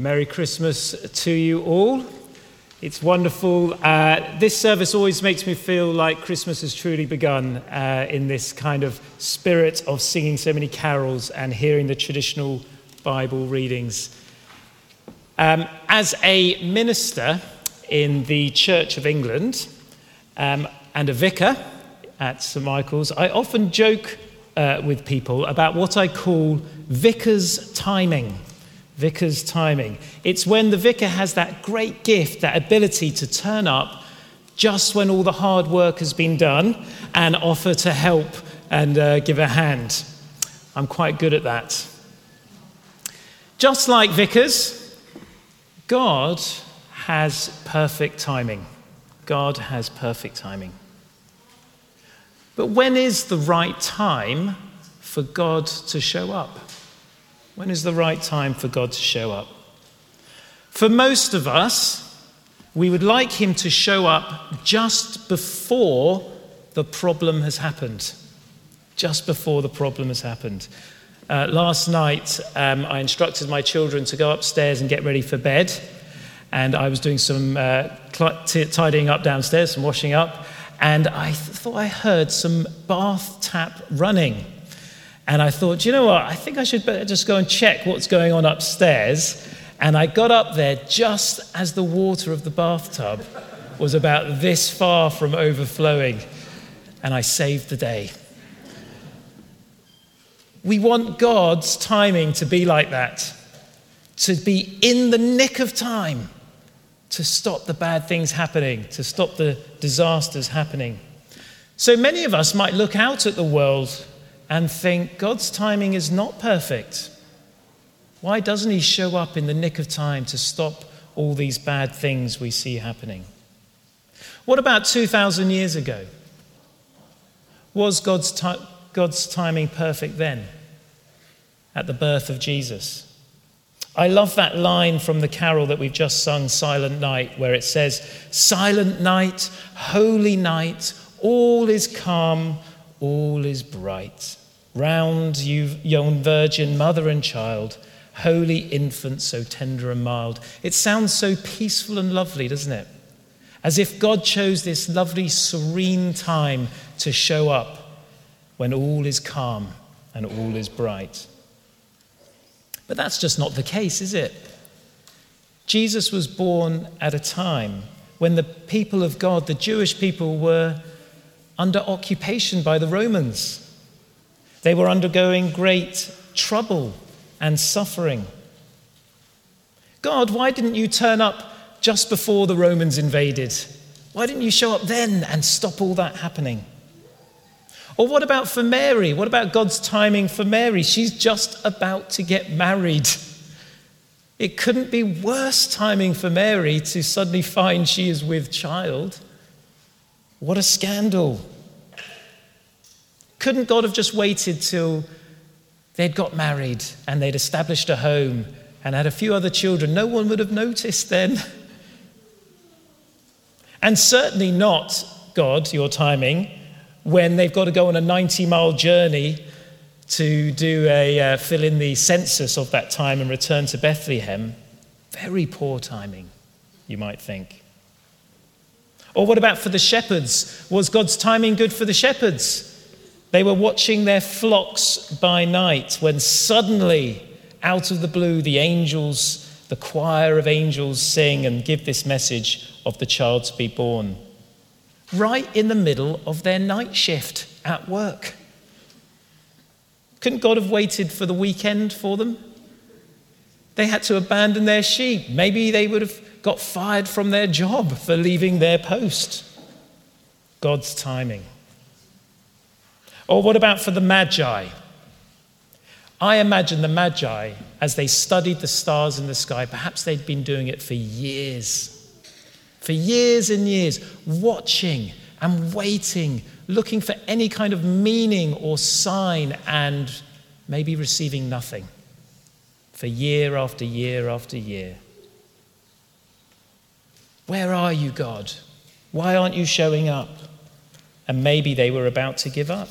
Merry Christmas to you all. It's wonderful. Uh, this service always makes me feel like Christmas has truly begun uh, in this kind of spirit of singing so many carols and hearing the traditional Bible readings. Um, as a minister in the Church of England um, and a vicar at St Michael's, I often joke uh, with people about what I call vicar's timing vicar's timing. It's when the vicar has that great gift, that ability to turn up just when all the hard work has been done and offer to help and uh, give a hand. I'm quite good at that. Just like vicars, God has perfect timing. God has perfect timing. But when is the right time for God to show up? When is the right time for God to show up? For most of us, we would like Him to show up just before the problem has happened. Just before the problem has happened. Uh, last night, um, I instructed my children to go upstairs and get ready for bed. And I was doing some uh, tidying up downstairs, some washing up. And I th- thought I heard some bath tap running. And I thought, you know what? I think I should better just go and check what's going on upstairs. And I got up there just as the water of the bathtub was about this far from overflowing. And I saved the day. We want God's timing to be like that, to be in the nick of time to stop the bad things happening, to stop the disasters happening. So many of us might look out at the world and think God's timing is not perfect. Why doesn't He show up in the nick of time to stop all these bad things we see happening? What about 2,000 years ago? Was God's, God's timing perfect then, at the birth of Jesus? I love that line from the carol that we've just sung, Silent Night, where it says, Silent night, holy night, all is calm, all is bright. Round you, young virgin, mother and child, holy infant, so tender and mild. It sounds so peaceful and lovely, doesn't it? As if God chose this lovely, serene time to show up when all is calm and all is bright. But that's just not the case, is it? Jesus was born at a time when the people of God, the Jewish people, were under occupation by the Romans. They were undergoing great trouble and suffering. God, why didn't you turn up just before the Romans invaded? Why didn't you show up then and stop all that happening? Or what about for Mary? What about God's timing for Mary? She's just about to get married. It couldn't be worse timing for Mary to suddenly find she is with child. What a scandal. Couldn't God have just waited till they'd got married and they'd established a home and had a few other children? No one would have noticed then. And certainly not, God, your timing, when they've got to go on a 90 mile journey to do a uh, fill in the census of that time and return to Bethlehem. Very poor timing, you might think. Or what about for the shepherds? Was God's timing good for the shepherds? They were watching their flocks by night when suddenly, out of the blue, the angels, the choir of angels, sing and give this message of the child to be born. Right in the middle of their night shift at work. Couldn't God have waited for the weekend for them? They had to abandon their sheep. Maybe they would have got fired from their job for leaving their post. God's timing. Or what about for the Magi? I imagine the Magi, as they studied the stars in the sky, perhaps they'd been doing it for years. For years and years, watching and waiting, looking for any kind of meaning or sign, and maybe receiving nothing for year after year after year. Where are you, God? Why aren't you showing up? And maybe they were about to give up.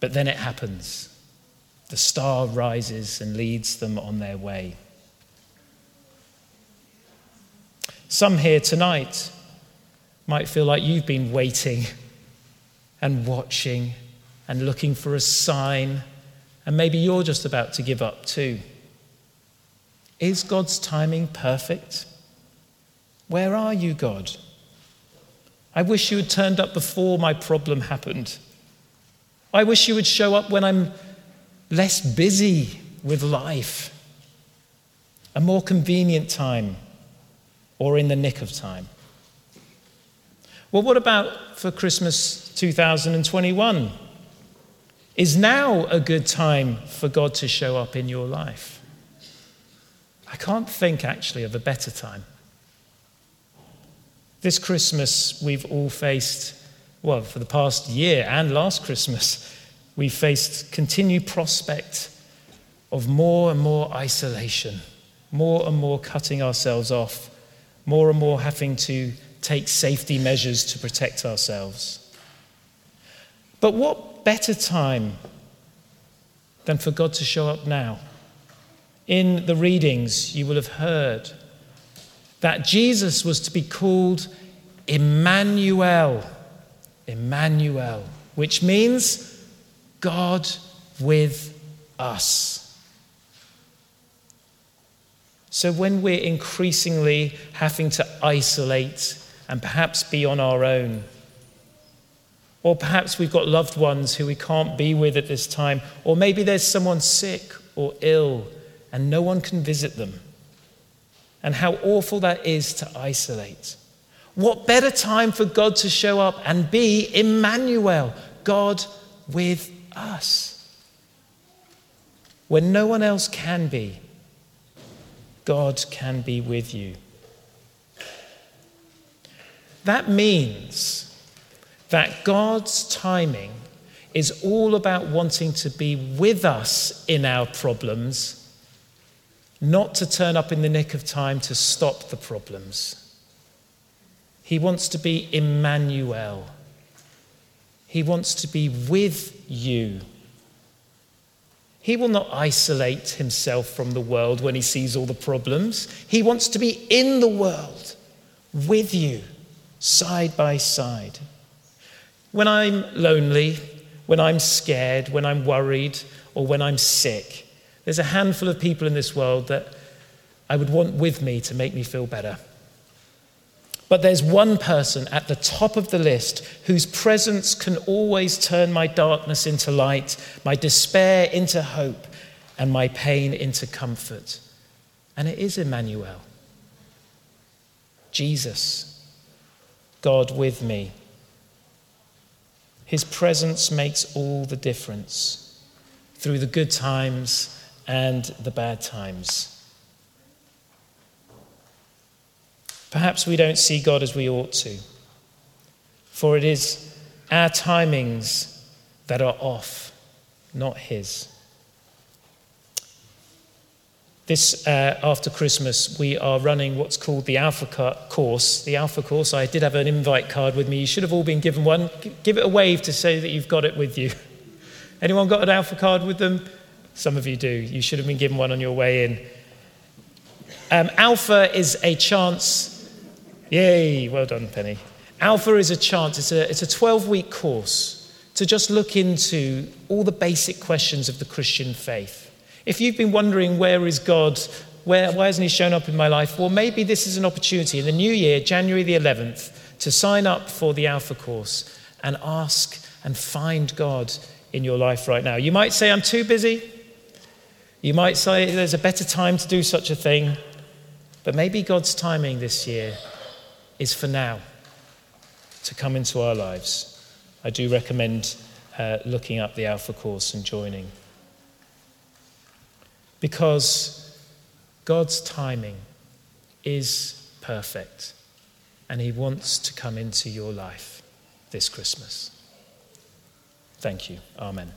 But then it happens. the star rises and leads them on their way. Some here tonight might feel like you've been waiting and watching and looking for a sign, and maybe you're just about to give up too. Is God's timing perfect? Where are you, God? I wish you had turned up before my problem happened. I wish you would show up when I'm less busy with life, a more convenient time, or in the nick of time. Well, what about for Christmas 2021? Is now a good time for God to show up in your life? I can't think actually of a better time. This Christmas, we've all faced, well, for the past year and last Christmas, we've faced continued prospect of more and more isolation, more and more cutting ourselves off, more and more having to take safety measures to protect ourselves. But what better time than for God to show up now? In the readings, you will have heard that Jesus was to be called Emmanuel. Emmanuel, which means God with us. So when we're increasingly having to isolate and perhaps be on our own, or perhaps we've got loved ones who we can't be with at this time, or maybe there's someone sick or ill and no one can visit them. And how awful that is to isolate. What better time for God to show up and be Emmanuel, God with us? When no one else can be, God can be with you. That means that God's timing is all about wanting to be with us in our problems, not to turn up in the nick of time to stop the problems. He wants to be Emmanuel. He wants to be with you. He will not isolate himself from the world when he sees all the problems. He wants to be in the world with you side by side. When I'm lonely, when I'm scared, when I'm worried, or when I'm sick, there's a handful of people in this world that I would want with me to make me feel better. But there's one person at the top of the list whose presence can always turn my darkness into light, my despair into hope, and my pain into comfort. And it is Emmanuel. Jesus. God with me. His presence makes all the difference through the good times and the bad times. Perhaps we don't see God as we ought to, for it is our timings that are off, not His. This, uh, after Christmas, we are running what's called the Alpha course. The Alpha course, I did have an invite card with me. You should have all been given one. Give it a wave to say that you've got it with you. Anyone got an Alpha card with them? Some of you do. You should have been given one on your way in. Um, Alpha is a chance. Yay, well done, Penny. Alpha is a chance, it's a, it's a 12 week course to just look into all the basic questions of the Christian faith. If you've been wondering, where is God? Where, why hasn't He shown up in my life? Well, maybe this is an opportunity in the new year, January the 11th, to sign up for the Alpha course and ask and find God in your life right now. You might say, I'm too busy. You might say, there's a better time to do such a thing. But maybe God's timing this year is for now to come into our lives. I do recommend uh, looking up the Alpha course and joining because God's timing is perfect and He wants to come into your life this Christmas. Thank you. Amen.